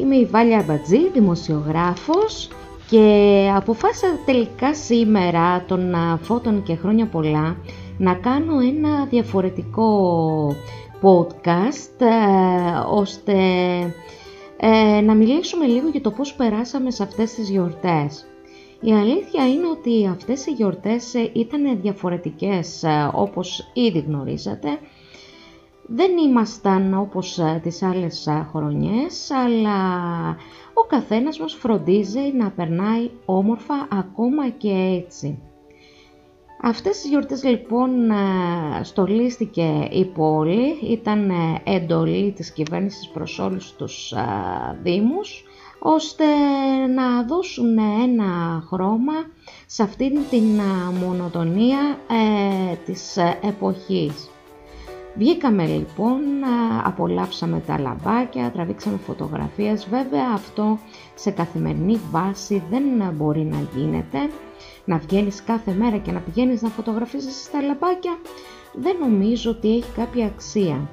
Είμαι η Βάλια Μπατζή, δημοσιογράφος και αποφάσισα τελικά σήμερα των φώτων και χρόνια πολλά να κάνω ένα διαφορετικό podcast ε, ώστε ε, να μιλήσουμε λίγο για το πώς περάσαμε σε αυτές τις γιορτές. Η αλήθεια είναι ότι αυτές οι γιορτές ήταν διαφορετικές όπως ήδη γνωρίζατε δεν ήμασταν όπως ε, τις άλλες ε, χρονιές, αλλά ο καθένας μας φροντίζει να περνάει όμορφα ακόμα και έτσι. Αυτές τις γιορτές λοιπόν ε, στολίστηκε η πόλη, ήταν εντολή της κυβέρνησης προς όλους τους δήμους, ώστε να δώσουν ένα χρώμα σε αυτήν την μονοτονία της εποχής. Βγήκαμε λοιπόν, απολαύσαμε τα λαμπάκια, τραβήξαμε φωτογραφίες. Βέβαια αυτό σε καθημερινή βάση δεν μπορεί να γίνεται. Να βγαίνεις κάθε μέρα και να πηγαίνεις να φωτογραφίζεις τα λαμπάκια δεν νομίζω ότι έχει κάποια αξία.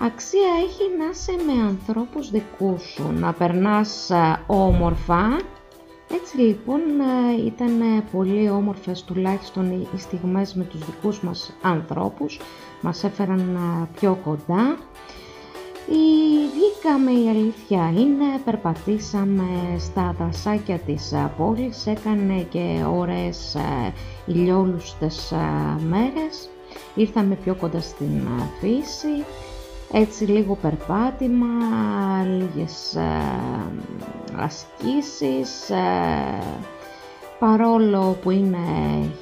Αξία έχει να είσαι με ανθρώπους δικούς σου, να περνάς όμορφα. Έτσι λοιπόν ήταν πολύ όμορφες τουλάχιστον οι στιγμές με τους δικούς μας ανθρώπους μας έφεραν πιο κοντά. Η... Βγήκαμε η αλήθεια είναι, περπατήσαμε στα δασάκια της πόλης, έκανε και ωραίες ηλιόλουστες μέρες. Ήρθαμε πιο κοντά στην φύση, έτσι λίγο περπάτημα, λίγες ασκήσεις, παρόλο που είναι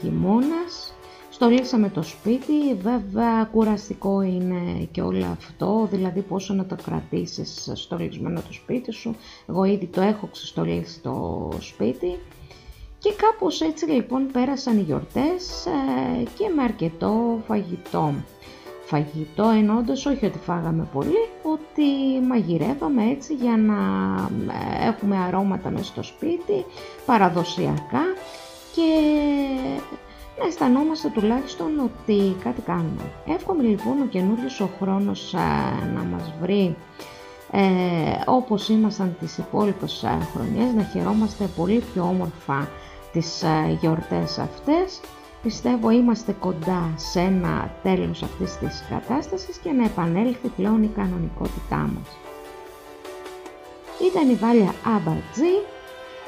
χειμώνας. Στολίσαμε το σπίτι, βέβαια κουραστικό είναι και όλο αυτό, δηλαδή πόσο να το κρατήσεις στολισμένο το σπίτι σου. Εγώ ήδη το έχω ξεστολίσει το σπίτι. Και κάπως έτσι λοιπόν πέρασαν οι γιορτές ε, και με αρκετό φαγητό. Φαγητό ενώντας όχι ότι φάγαμε πολύ, ότι μαγειρεύαμε έτσι για να ε, έχουμε αρώματα μέσα στο σπίτι, παραδοσιακά και να αισθανόμαστε τουλάχιστον ότι κάτι κάνουμε. Εύχομαι λοιπόν ο καινούριος ο χρόνος να μας βρει ε, όπως ήμασταν τις υπόλοιπες α, χρονιές, να χαιρόμαστε πολύ πιο όμορφα τις α, γιορτές αυτές. Πιστεύω είμαστε κοντά σε ένα τέλος αυτής της κατάστασης και να επανέλθει πλέον η κανονικότητά μας. Ήταν η Βάλια Άμπαρτζή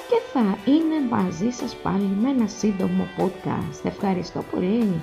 και θα είναι μαζί σας πάλι με ένα σύντομο podcast. Ευχαριστώ πολύ.